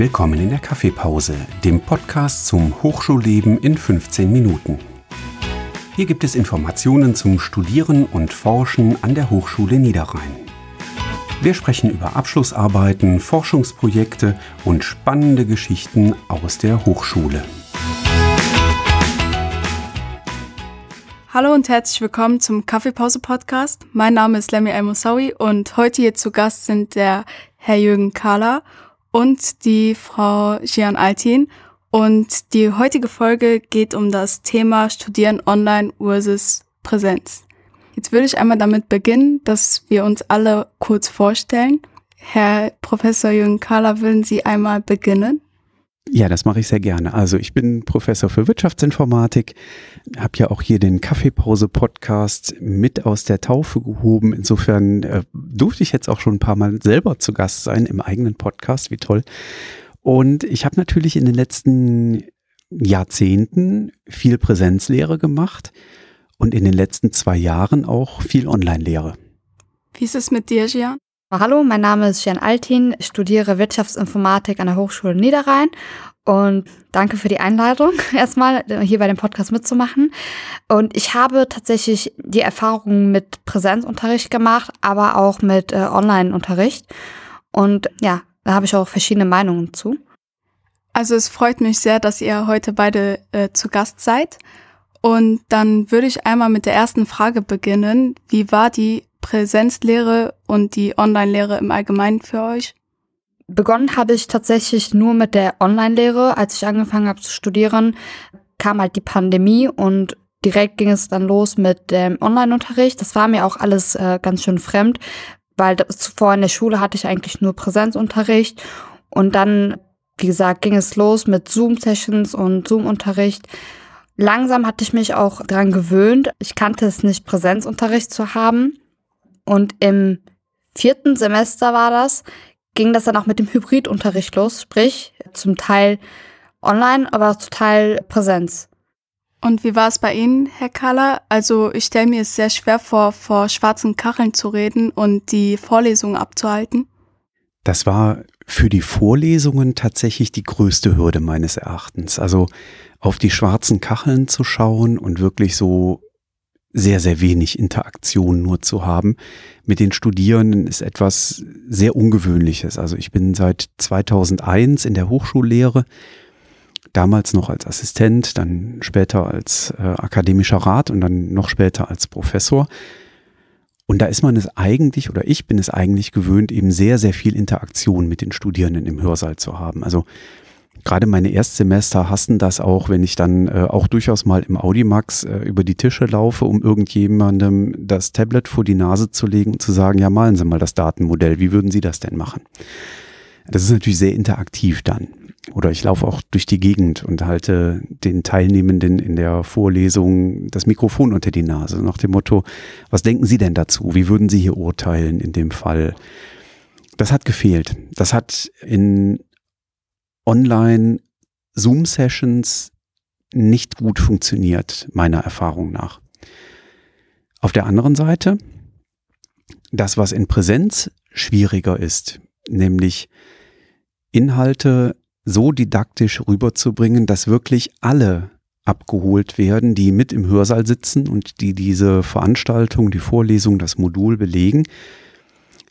Willkommen in der Kaffeepause, dem Podcast zum Hochschulleben in 15 Minuten. Hier gibt es Informationen zum Studieren und Forschen an der Hochschule Niederrhein. Wir sprechen über Abschlussarbeiten, Forschungsprojekte und spannende Geschichten aus der Hochschule. Hallo und herzlich willkommen zum Kaffeepause Podcast. Mein Name ist Lemmy El und heute hier zu Gast sind der Herr Jürgen Kahler und die Frau Gian Altin. Und die heutige Folge geht um das Thema Studieren online versus Präsenz. Jetzt würde ich einmal damit beginnen, dass wir uns alle kurz vorstellen. Herr Professor Jürgen Kahler, würden Sie einmal beginnen? Ja, das mache ich sehr gerne. Also ich bin Professor für Wirtschaftsinformatik, habe ja auch hier den Kaffeepause-Podcast mit aus der Taufe gehoben. Insofern äh, durfte ich jetzt auch schon ein paar Mal selber zu Gast sein im eigenen Podcast. Wie toll. Und ich habe natürlich in den letzten Jahrzehnten viel Präsenzlehre gemacht und in den letzten zwei Jahren auch viel Online-Lehre. Wie ist es mit dir, Gian? Hallo, mein Name ist Jan Altin, ich studiere Wirtschaftsinformatik an der Hochschule Niederrhein und danke für die Einladung, erstmal hier bei dem Podcast mitzumachen. Und ich habe tatsächlich die Erfahrung mit Präsenzunterricht gemacht, aber auch mit äh, Online-Unterricht. Und ja, da habe ich auch verschiedene Meinungen zu. Also es freut mich sehr, dass ihr heute beide äh, zu Gast seid. Und dann würde ich einmal mit der ersten Frage beginnen. Wie war die Präsenzlehre und die Online-Lehre im Allgemeinen für euch? Begonnen habe ich tatsächlich nur mit der Online-Lehre. Als ich angefangen habe zu studieren, kam halt die Pandemie und direkt ging es dann los mit dem Online-Unterricht. Das war mir auch alles äh, ganz schön fremd, weil zuvor in der Schule hatte ich eigentlich nur Präsenzunterricht und dann, wie gesagt, ging es los mit Zoom-Sessions und Zoom-Unterricht. Langsam hatte ich mich auch daran gewöhnt. Ich kannte es nicht, Präsenzunterricht zu haben. Und im vierten Semester war das, ging das dann auch mit dem Hybridunterricht los, sprich zum Teil online, aber zum Teil Präsenz. Und wie war es bei Ihnen, Herr Kahler? Also ich stelle mir es sehr schwer vor, vor schwarzen Kacheln zu reden und die Vorlesungen abzuhalten. Das war für die Vorlesungen tatsächlich die größte Hürde meines Erachtens. Also auf die schwarzen Kacheln zu schauen und wirklich so sehr, sehr wenig Interaktion nur zu haben. Mit den Studierenden ist etwas sehr Ungewöhnliches. Also ich bin seit 2001 in der Hochschullehre, damals noch als Assistent, dann später als äh, akademischer Rat und dann noch später als Professor. Und da ist man es eigentlich, oder ich bin es eigentlich gewöhnt, eben sehr, sehr viel Interaktion mit den Studierenden im Hörsaal zu haben. Also gerade meine Erstsemester hassen das auch, wenn ich dann äh, auch durchaus mal im Audimax äh, über die Tische laufe, um irgendjemandem das Tablet vor die Nase zu legen und zu sagen, ja, malen Sie mal das Datenmodell, wie würden Sie das denn machen? Das ist natürlich sehr interaktiv dann. Oder ich laufe auch durch die Gegend und halte den Teilnehmenden in der Vorlesung das Mikrofon unter die Nase, nach dem Motto, was denken Sie denn dazu? Wie würden Sie hier urteilen in dem Fall? Das hat gefehlt. Das hat in online Zoom-Sessions nicht gut funktioniert, meiner Erfahrung nach. Auf der anderen Seite, das, was in Präsenz schwieriger ist, nämlich Inhalte so didaktisch rüberzubringen, dass wirklich alle abgeholt werden, die mit im Hörsaal sitzen und die diese Veranstaltung, die Vorlesung, das Modul belegen,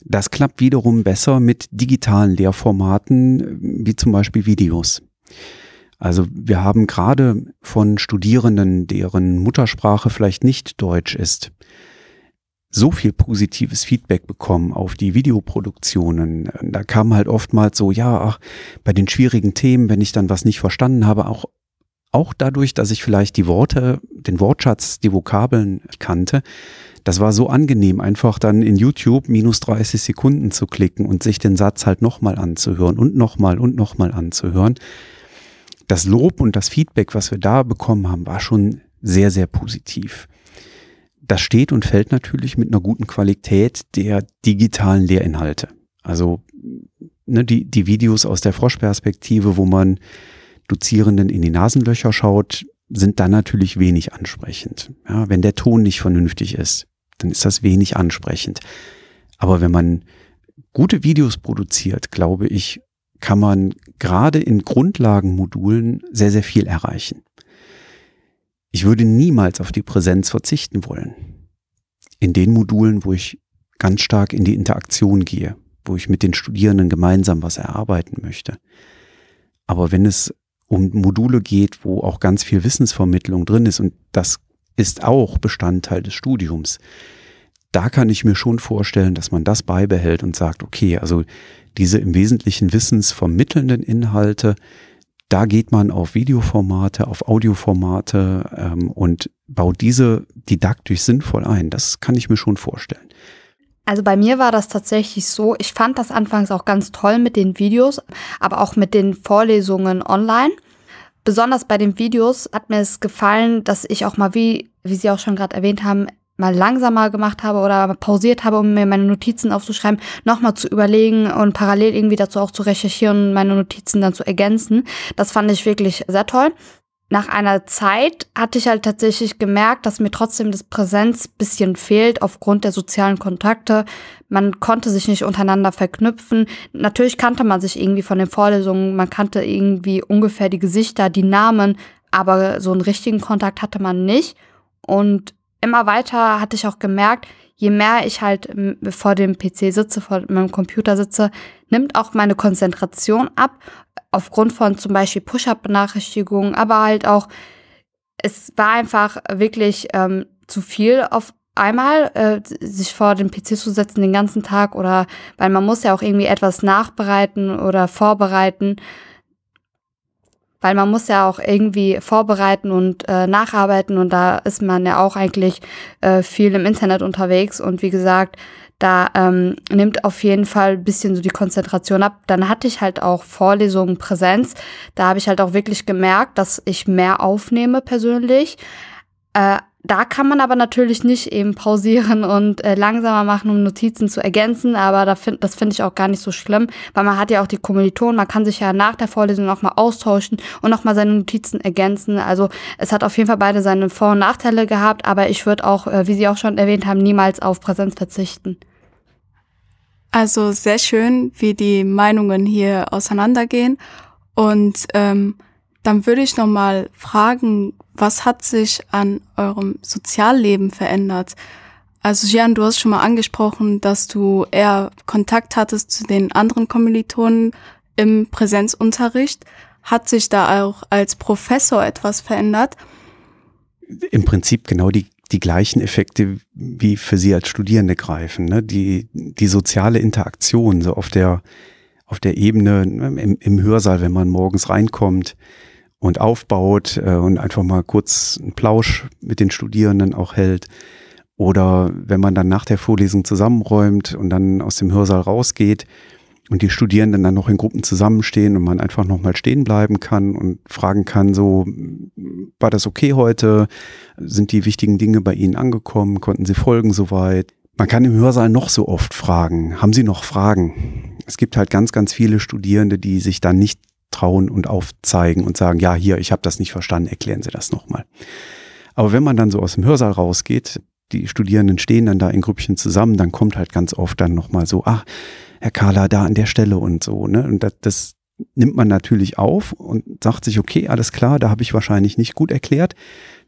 das klappt wiederum besser mit digitalen Lehrformaten, wie zum Beispiel Videos. Also wir haben gerade von Studierenden, deren Muttersprache vielleicht nicht Deutsch ist, so viel positives Feedback bekommen auf die Videoproduktionen. Da kam halt oftmals so, ja, ach, bei den schwierigen Themen, wenn ich dann was nicht verstanden habe, auch, auch dadurch, dass ich vielleicht die Worte, den Wortschatz, die Vokabeln kannte, das war so angenehm, einfach dann in YouTube minus 30 Sekunden zu klicken und sich den Satz halt nochmal anzuhören und nochmal und nochmal anzuhören. Das Lob und das Feedback, was wir da bekommen haben, war schon sehr, sehr positiv. Das steht und fällt natürlich mit einer guten Qualität der digitalen Lehrinhalte. Also ne, die, die Videos aus der Froschperspektive, wo man Dozierenden in die Nasenlöcher schaut, sind dann natürlich wenig ansprechend. Ja, wenn der Ton nicht vernünftig ist, dann ist das wenig ansprechend. Aber wenn man gute Videos produziert, glaube ich, kann man gerade in Grundlagenmodulen sehr, sehr viel erreichen. Ich würde niemals auf die Präsenz verzichten wollen. In den Modulen, wo ich ganz stark in die Interaktion gehe, wo ich mit den Studierenden gemeinsam was erarbeiten möchte. Aber wenn es um Module geht, wo auch ganz viel Wissensvermittlung drin ist, und das ist auch Bestandteil des Studiums, da kann ich mir schon vorstellen, dass man das beibehält und sagt, okay, also diese im Wesentlichen wissensvermittelnden Inhalte, da geht man auf Videoformate, auf Audioformate ähm, und baut diese didaktisch sinnvoll ein. Das kann ich mir schon vorstellen. Also bei mir war das tatsächlich so, ich fand das anfangs auch ganz toll mit den Videos, aber auch mit den Vorlesungen online. Besonders bei den Videos hat mir es gefallen, dass ich auch mal, wie, wie Sie auch schon gerade erwähnt haben, mal langsamer gemacht habe oder pausiert habe, um mir meine Notizen aufzuschreiben, nochmal zu überlegen und parallel irgendwie dazu auch zu recherchieren und meine Notizen dann zu ergänzen. Das fand ich wirklich sehr toll nach einer Zeit hatte ich halt tatsächlich gemerkt, dass mir trotzdem das Präsenz bisschen fehlt aufgrund der sozialen Kontakte. Man konnte sich nicht untereinander verknüpfen. Natürlich kannte man sich irgendwie von den Vorlesungen, man kannte irgendwie ungefähr die Gesichter, die Namen, aber so einen richtigen Kontakt hatte man nicht. Und immer weiter hatte ich auch gemerkt, je mehr ich halt vor dem PC sitze, vor meinem Computer sitze, nimmt auch meine Konzentration ab aufgrund von zum Beispiel Push-up-Benachrichtigungen, aber halt auch, es war einfach wirklich ähm, zu viel auf einmal, äh, sich vor den PC zu setzen den ganzen Tag oder, weil man muss ja auch irgendwie etwas nachbereiten oder vorbereiten, weil man muss ja auch irgendwie vorbereiten und äh, nacharbeiten und da ist man ja auch eigentlich äh, viel im Internet unterwegs und wie gesagt, da ähm, nimmt auf jeden Fall ein bisschen so die Konzentration ab. Dann hatte ich halt auch Vorlesungen Präsenz. Da habe ich halt auch wirklich gemerkt, dass ich mehr aufnehme persönlich. Äh, da kann man aber natürlich nicht eben pausieren und äh, langsamer machen, um Notizen zu ergänzen. Aber da find, das finde ich auch gar nicht so schlimm, weil man hat ja auch die Kommilitonen. Man kann sich ja nach der Vorlesung nochmal austauschen und nochmal seine Notizen ergänzen. Also es hat auf jeden Fall beide seine Vor- und Nachteile gehabt. Aber ich würde auch, äh, wie Sie auch schon erwähnt haben, niemals auf Präsenz verzichten. Also sehr schön, wie die Meinungen hier auseinandergehen. Und ähm, dann würde ich noch mal fragen, was hat sich an eurem Sozialleben verändert? Also Gian, du hast schon mal angesprochen, dass du eher Kontakt hattest zu den anderen Kommilitonen im Präsenzunterricht. Hat sich da auch als Professor etwas verändert? Im Prinzip genau die, die gleichen Effekte wie für Sie als Studierende greifen. Ne? Die, die soziale Interaktion, so auf der, auf der Ebene im, im Hörsaal, wenn man morgens reinkommt, und aufbaut äh, und einfach mal kurz einen Plausch mit den Studierenden auch hält. Oder wenn man dann nach der Vorlesung zusammenräumt und dann aus dem Hörsaal rausgeht und die Studierenden dann noch in Gruppen zusammenstehen und man einfach nochmal stehen bleiben kann und fragen kann, so, war das okay heute? Sind die wichtigen Dinge bei Ihnen angekommen? Konnten Sie folgen soweit? Man kann im Hörsaal noch so oft fragen. Haben Sie noch Fragen? Es gibt halt ganz, ganz viele Studierende, die sich dann nicht trauen und aufzeigen und sagen, ja, hier, ich habe das nicht verstanden, erklären Sie das nochmal. Aber wenn man dann so aus dem Hörsaal rausgeht, die Studierenden stehen dann da in Grüppchen zusammen, dann kommt halt ganz oft dann nochmal so, ach, Herr Kahler, da an der Stelle und so. Ne? Und das, das nimmt man natürlich auf und sagt sich, okay, alles klar, da habe ich wahrscheinlich nicht gut erklärt.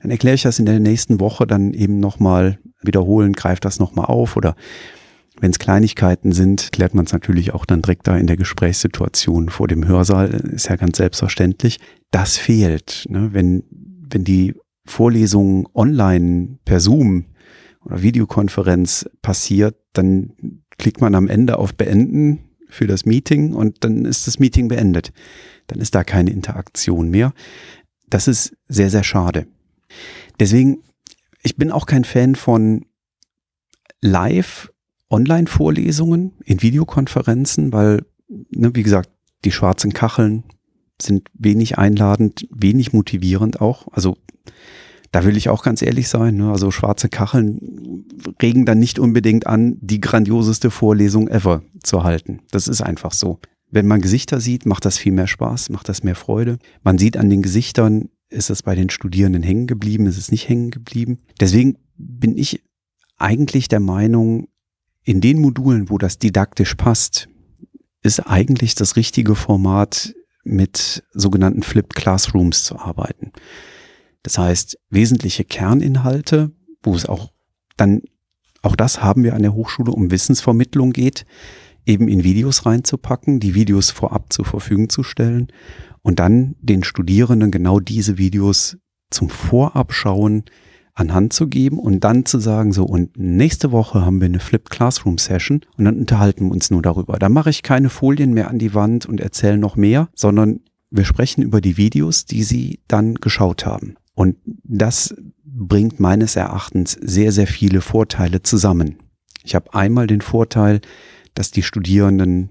Dann erkläre ich das in der nächsten Woche dann eben nochmal wiederholen, greift das nochmal auf oder wenn es Kleinigkeiten sind, klärt man es natürlich auch dann direkt da in der Gesprächssituation vor dem Hörsaal, ist ja ganz selbstverständlich. Das fehlt, ne? wenn, wenn die Vorlesung online per Zoom oder Videokonferenz passiert, dann klickt man am Ende auf Beenden für das Meeting und dann ist das Meeting beendet. Dann ist da keine Interaktion mehr. Das ist sehr, sehr schade. Deswegen, ich bin auch kein Fan von live Online-Vorlesungen, in Videokonferenzen, weil, ne, wie gesagt, die schwarzen Kacheln sind wenig einladend, wenig motivierend auch. Also da will ich auch ganz ehrlich sein. Ne? Also schwarze Kacheln regen dann nicht unbedingt an, die grandioseste Vorlesung ever zu halten. Das ist einfach so. Wenn man Gesichter sieht, macht das viel mehr Spaß, macht das mehr Freude. Man sieht an den Gesichtern, ist es bei den Studierenden hängen geblieben, ist es nicht hängen geblieben. Deswegen bin ich eigentlich der Meinung, in den Modulen, wo das didaktisch passt, ist eigentlich das richtige Format, mit sogenannten Flipped Classrooms zu arbeiten. Das heißt, wesentliche Kerninhalte, wo es auch dann, auch das haben wir an der Hochschule, um Wissensvermittlung geht, eben in Videos reinzupacken, die Videos vorab zur Verfügung zu stellen und dann den Studierenden genau diese Videos zum Vorabschauen anhand zu geben und dann zu sagen, so, und nächste Woche haben wir eine Flipped Classroom Session und dann unterhalten wir uns nur darüber. Da mache ich keine Folien mehr an die Wand und erzähle noch mehr, sondern wir sprechen über die Videos, die Sie dann geschaut haben. Und das bringt meines Erachtens sehr, sehr viele Vorteile zusammen. Ich habe einmal den Vorteil, dass die Studierenden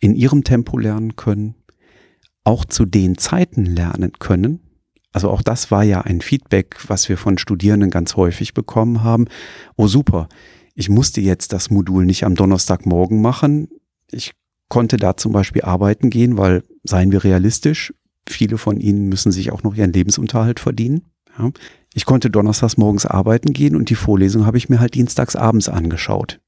in ihrem Tempo lernen können, auch zu den Zeiten lernen können. Also auch das war ja ein Feedback, was wir von Studierenden ganz häufig bekommen haben. Oh super, ich musste jetzt das Modul nicht am Donnerstagmorgen machen. Ich konnte da zum Beispiel arbeiten gehen, weil, seien wir realistisch, viele von ihnen müssen sich auch noch ihren Lebensunterhalt verdienen. Ja. Ich konnte donnerstags morgens arbeiten gehen und die Vorlesung habe ich mir halt dienstags abends angeschaut.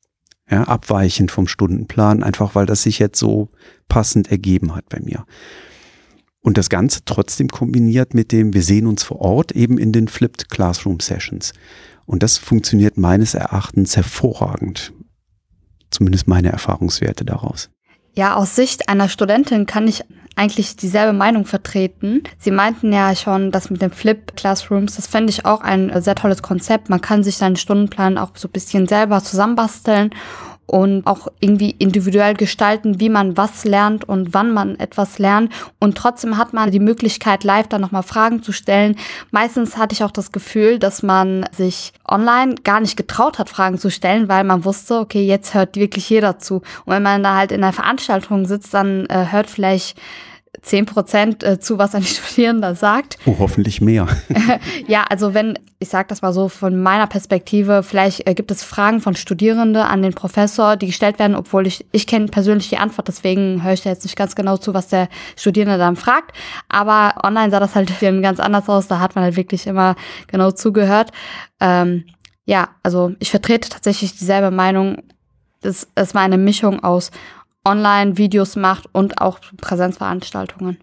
Ja, abweichend vom Stundenplan, einfach weil das sich jetzt so passend ergeben hat bei mir. Und das Ganze trotzdem kombiniert mit dem, wir sehen uns vor Ort eben in den Flipped Classroom Sessions. Und das funktioniert meines Erachtens hervorragend. Zumindest meine Erfahrungswerte daraus. Ja, aus Sicht einer Studentin kann ich eigentlich dieselbe Meinung vertreten. Sie meinten ja schon, dass mit den Flip Classrooms, das fände ich auch ein sehr tolles Konzept. Man kann sich seinen Stundenplan auch so ein bisschen selber zusammenbasteln und auch irgendwie individuell gestalten, wie man was lernt und wann man etwas lernt. Und trotzdem hat man die Möglichkeit, live dann nochmal Fragen zu stellen. Meistens hatte ich auch das Gefühl, dass man sich online gar nicht getraut hat, Fragen zu stellen, weil man wusste, okay, jetzt hört wirklich jeder zu. Und wenn man da halt in einer Veranstaltung sitzt, dann äh, hört vielleicht 10 Prozent äh, zu, was ein Studierender sagt. Oh, hoffentlich mehr. ja, also wenn, ich sage das mal so von meiner Perspektive, vielleicht äh, gibt es Fragen von Studierenden an den Professor, die gestellt werden, obwohl ich, ich kenne persönlich die Antwort, deswegen höre ich da jetzt nicht ganz genau zu, was der Studierende dann fragt. Aber online sah das halt ganz anders aus, da hat man halt wirklich immer genau zugehört. Ähm, ja, also ich vertrete tatsächlich dieselbe Meinung. Das ist mal eine Mischung aus Online-Videos macht und auch Präsenzveranstaltungen.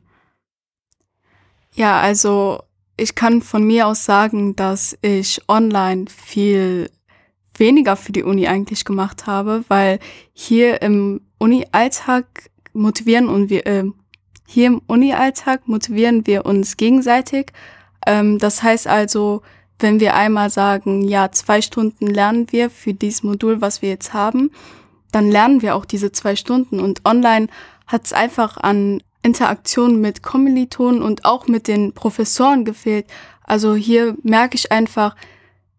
Ja, also ich kann von mir aus sagen, dass ich online viel weniger für die Uni eigentlich gemacht habe, weil hier im Uni-Alltag motivieren und wir äh, hier im Uni-Alltag motivieren wir uns gegenseitig. Ähm, das heißt also, wenn wir einmal sagen, ja, zwei Stunden lernen wir für dieses Modul, was wir jetzt haben, dann lernen wir auch diese zwei Stunden. Und online hat es einfach an Interaktion mit Kommilitonen und auch mit den Professoren gefehlt. Also hier merke ich einfach,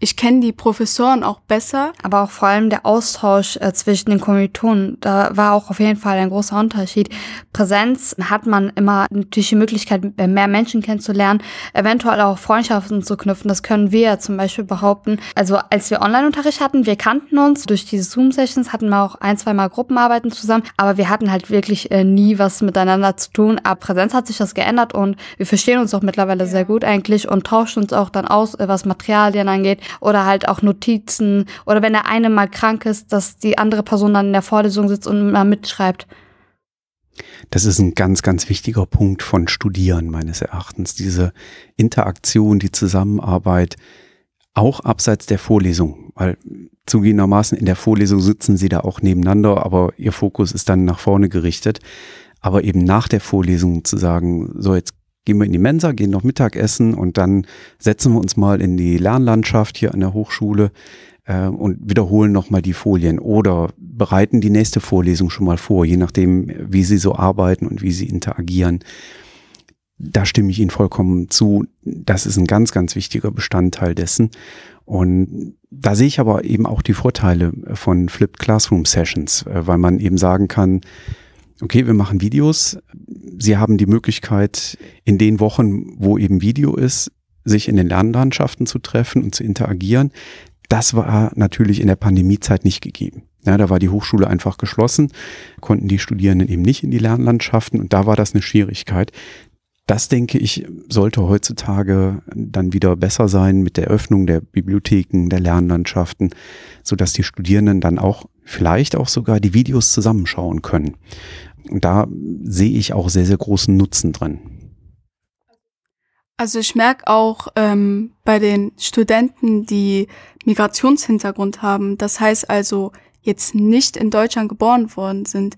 ich kenne die Professoren auch besser. Aber auch vor allem der Austausch äh, zwischen den Kommilitonen, da war auch auf jeden Fall ein großer Unterschied. Präsenz hat man immer natürlich die Möglichkeit, mehr Menschen kennenzulernen, eventuell auch Freundschaften zu knüpfen. Das können wir zum Beispiel behaupten. Also als wir Online-Unterricht hatten, wir kannten uns. Durch diese Zoom-Sessions hatten wir auch ein, zwei Mal Gruppenarbeiten zusammen. Aber wir hatten halt wirklich äh, nie was miteinander zu tun. Aber Präsenz hat sich das geändert und wir verstehen uns auch mittlerweile ja. sehr gut eigentlich und tauschen uns auch dann aus, äh, was Materialien angeht oder halt auch Notizen oder wenn der eine mal krank ist, dass die andere Person dann in der Vorlesung sitzt und mal mitschreibt. Das ist ein ganz, ganz wichtiger Punkt von Studieren meines Erachtens. Diese Interaktion, die Zusammenarbeit, auch abseits der Vorlesung, weil zugegebenermaßen in der Vorlesung sitzen sie da auch nebeneinander, aber ihr Fokus ist dann nach vorne gerichtet. Aber eben nach der Vorlesung zu sagen, so jetzt gehen wir in die Mensa, gehen noch Mittagessen und dann setzen wir uns mal in die Lernlandschaft hier an der Hochschule äh, und wiederholen nochmal die Folien oder bereiten die nächste Vorlesung schon mal vor, je nachdem, wie sie so arbeiten und wie sie interagieren. Da stimme ich Ihnen vollkommen zu. Das ist ein ganz, ganz wichtiger Bestandteil dessen. Und da sehe ich aber eben auch die Vorteile von Flipped Classroom Sessions, äh, weil man eben sagen kann, okay, wir machen Videos. Sie haben die Möglichkeit, in den Wochen, wo eben Video ist, sich in den Lernlandschaften zu treffen und zu interagieren. Das war natürlich in der Pandemiezeit nicht gegeben. Ja, da war die Hochschule einfach geschlossen, konnten die Studierenden eben nicht in die Lernlandschaften und da war das eine Schwierigkeit. Das denke ich, sollte heutzutage dann wieder besser sein mit der Öffnung der Bibliotheken, der Lernlandschaften, so dass die Studierenden dann auch vielleicht auch sogar die Videos zusammenschauen können. Da sehe ich auch sehr, sehr großen Nutzen drin. Also ich merke auch ähm, bei den Studenten, die Migrationshintergrund haben, das heißt also jetzt nicht in Deutschland geboren worden sind,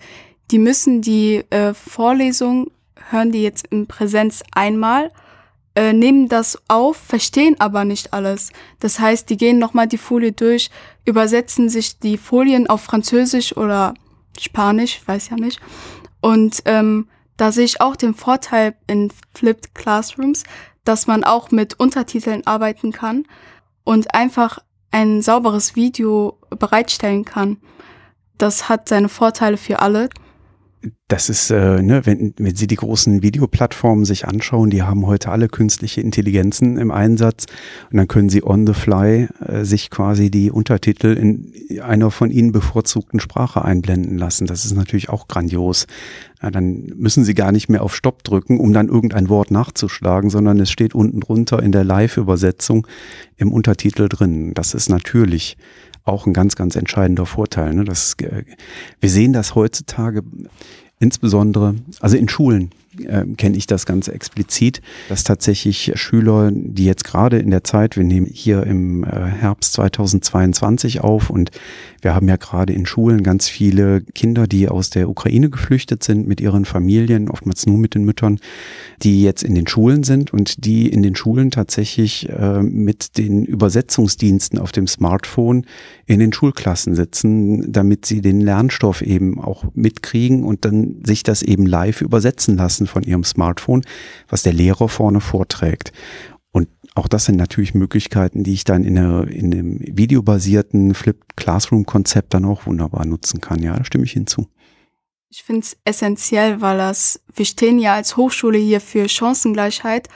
die müssen die äh, Vorlesung, hören die jetzt in Präsenz einmal, äh, nehmen das auf, verstehen aber nicht alles. Das heißt, die gehen nochmal die Folie durch, übersetzen sich die Folien auf Französisch oder Spanisch, weiß ja nicht. Und ähm, da sehe ich auch den Vorteil in Flipped Classrooms, dass man auch mit Untertiteln arbeiten kann und einfach ein sauberes Video bereitstellen kann. Das hat seine Vorteile für alle das ist, äh, ne, wenn, wenn Sie die großen Videoplattformen sich anschauen, die haben heute alle künstliche Intelligenzen im Einsatz und dann können Sie on the fly äh, sich quasi die Untertitel in einer von Ihnen bevorzugten Sprache einblenden lassen. Das ist natürlich auch grandios. Ja, dann müssen Sie gar nicht mehr auf Stopp drücken, um dann irgendein Wort nachzuschlagen, sondern es steht unten drunter in der Live-Übersetzung im Untertitel drin. Das ist natürlich auch ein ganz, ganz entscheidender Vorteil. Ne? Das, äh, wir sehen das heutzutage insbesondere, also in Schulen äh, kenne ich das ganz explizit, dass tatsächlich Schüler, die jetzt gerade in der Zeit, wir nehmen hier im äh, Herbst 2022 auf und wir haben ja gerade in Schulen ganz viele Kinder, die aus der Ukraine geflüchtet sind mit ihren Familien, oftmals nur mit den Müttern, die jetzt in den Schulen sind und die in den Schulen tatsächlich äh, mit den Übersetzungsdiensten auf dem Smartphone in den Schulklassen sitzen, damit sie den Lernstoff eben auch mitkriegen und dann sich das eben live übersetzen lassen Notizen von ihrem Smartphone, was der Lehrer vorne vorträgt. Und auch das sind natürlich Möglichkeiten, die ich dann in, einer, in einem videobasierten Flipped Classroom-Konzept dann auch wunderbar nutzen kann. Ja, da stimme ich hinzu. Ich finde es essentiell, weil das, wir stehen ja als Hochschule hier für Chancengleichheit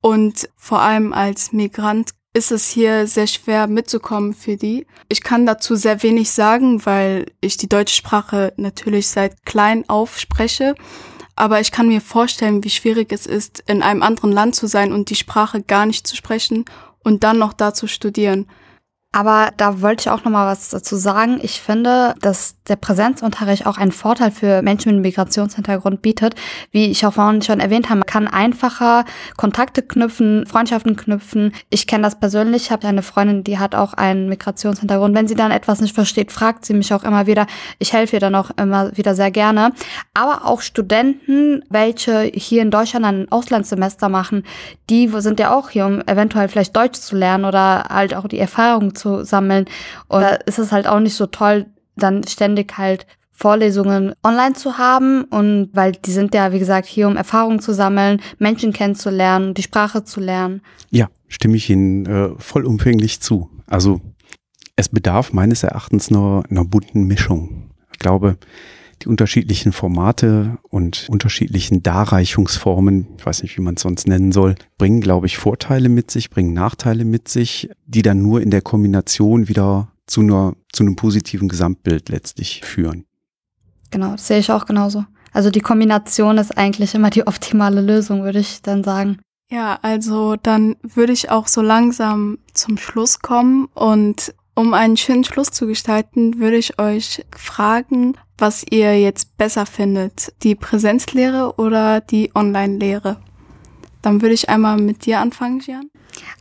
und vor allem als Migrant ist es hier sehr schwer mitzukommen für die. Ich kann dazu sehr wenig sagen, weil ich die deutsche Sprache natürlich seit klein auf spreche. Aber ich kann mir vorstellen, wie schwierig es ist, in einem anderen Land zu sein und die Sprache gar nicht zu sprechen und dann noch da zu studieren. Aber da wollte ich auch noch mal was dazu sagen. Ich finde, dass der Präsenzunterricht auch einen Vorteil für Menschen mit Migrationshintergrund bietet. Wie ich auch vorhin schon erwähnt habe, man kann einfacher Kontakte knüpfen, Freundschaften knüpfen. Ich kenne das persönlich. Ich habe eine Freundin, die hat auch einen Migrationshintergrund. Wenn sie dann etwas nicht versteht, fragt sie mich auch immer wieder. Ich helfe ihr dann auch immer wieder sehr gerne. Aber auch Studenten, welche hier in Deutschland ein Auslandssemester machen, die sind ja auch hier, um eventuell vielleicht Deutsch zu lernen oder halt auch die Erfahrung zu sammeln. Und da ist es halt auch nicht so toll, dann ständig halt Vorlesungen online zu haben und weil die sind ja, wie gesagt, hier, um Erfahrungen zu sammeln, Menschen kennenzulernen, die Sprache zu lernen. Ja, stimme ich Ihnen äh, vollumfänglich zu. Also es bedarf meines Erachtens nur einer bunten Mischung. Ich glaube, die unterschiedlichen Formate und unterschiedlichen Darreichungsformen, ich weiß nicht, wie man es sonst nennen soll, bringen, glaube ich, Vorteile mit sich, bringen Nachteile mit sich, die dann nur in der Kombination wieder zu, einer, zu einem positiven Gesamtbild letztlich führen. Genau, das sehe ich auch genauso. Also die Kombination ist eigentlich immer die optimale Lösung, würde ich dann sagen. Ja, also dann würde ich auch so langsam zum Schluss kommen und um einen schönen Schluss zu gestalten, würde ich euch fragen, was ihr jetzt besser findet, die Präsenzlehre oder die Online-Lehre. Dann würde ich einmal mit dir anfangen, Jan.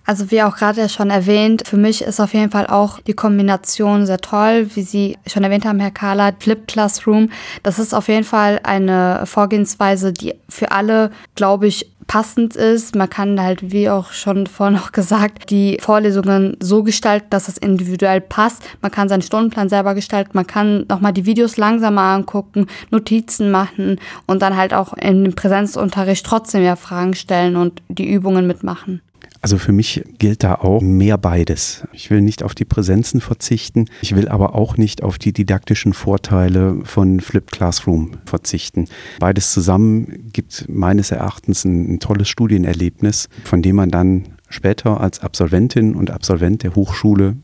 Also wie auch gerade schon erwähnt, für mich ist auf jeden Fall auch die Kombination sehr toll, wie Sie schon erwähnt haben, Herr Kahler, Flip Classroom. Das ist auf jeden Fall eine Vorgehensweise, die für alle, glaube ich, passend ist. Man kann halt, wie auch schon vorhin noch gesagt, die Vorlesungen so gestalten, dass es individuell passt. Man kann seinen Stundenplan selber gestalten. Man kann nochmal die Videos langsamer angucken, Notizen machen und dann halt auch im Präsenzunterricht trotzdem ja Fragen stellen und die Übungen mitmachen. Also für mich gilt da auch mehr beides. Ich will nicht auf die Präsenzen verzichten, ich will aber auch nicht auf die didaktischen Vorteile von Flipped Classroom verzichten. Beides zusammen gibt meines Erachtens ein, ein tolles Studienerlebnis, von dem man dann später als Absolventin und Absolvent der Hochschule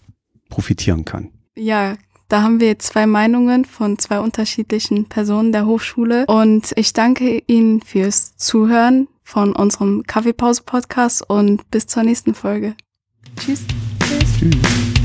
profitieren kann. Ja, da haben wir zwei Meinungen von zwei unterschiedlichen Personen der Hochschule und ich danke Ihnen fürs Zuhören von unserem Kaffeepause-Podcast und bis zur nächsten Folge. Tschüss. Tschüss. Tschüss.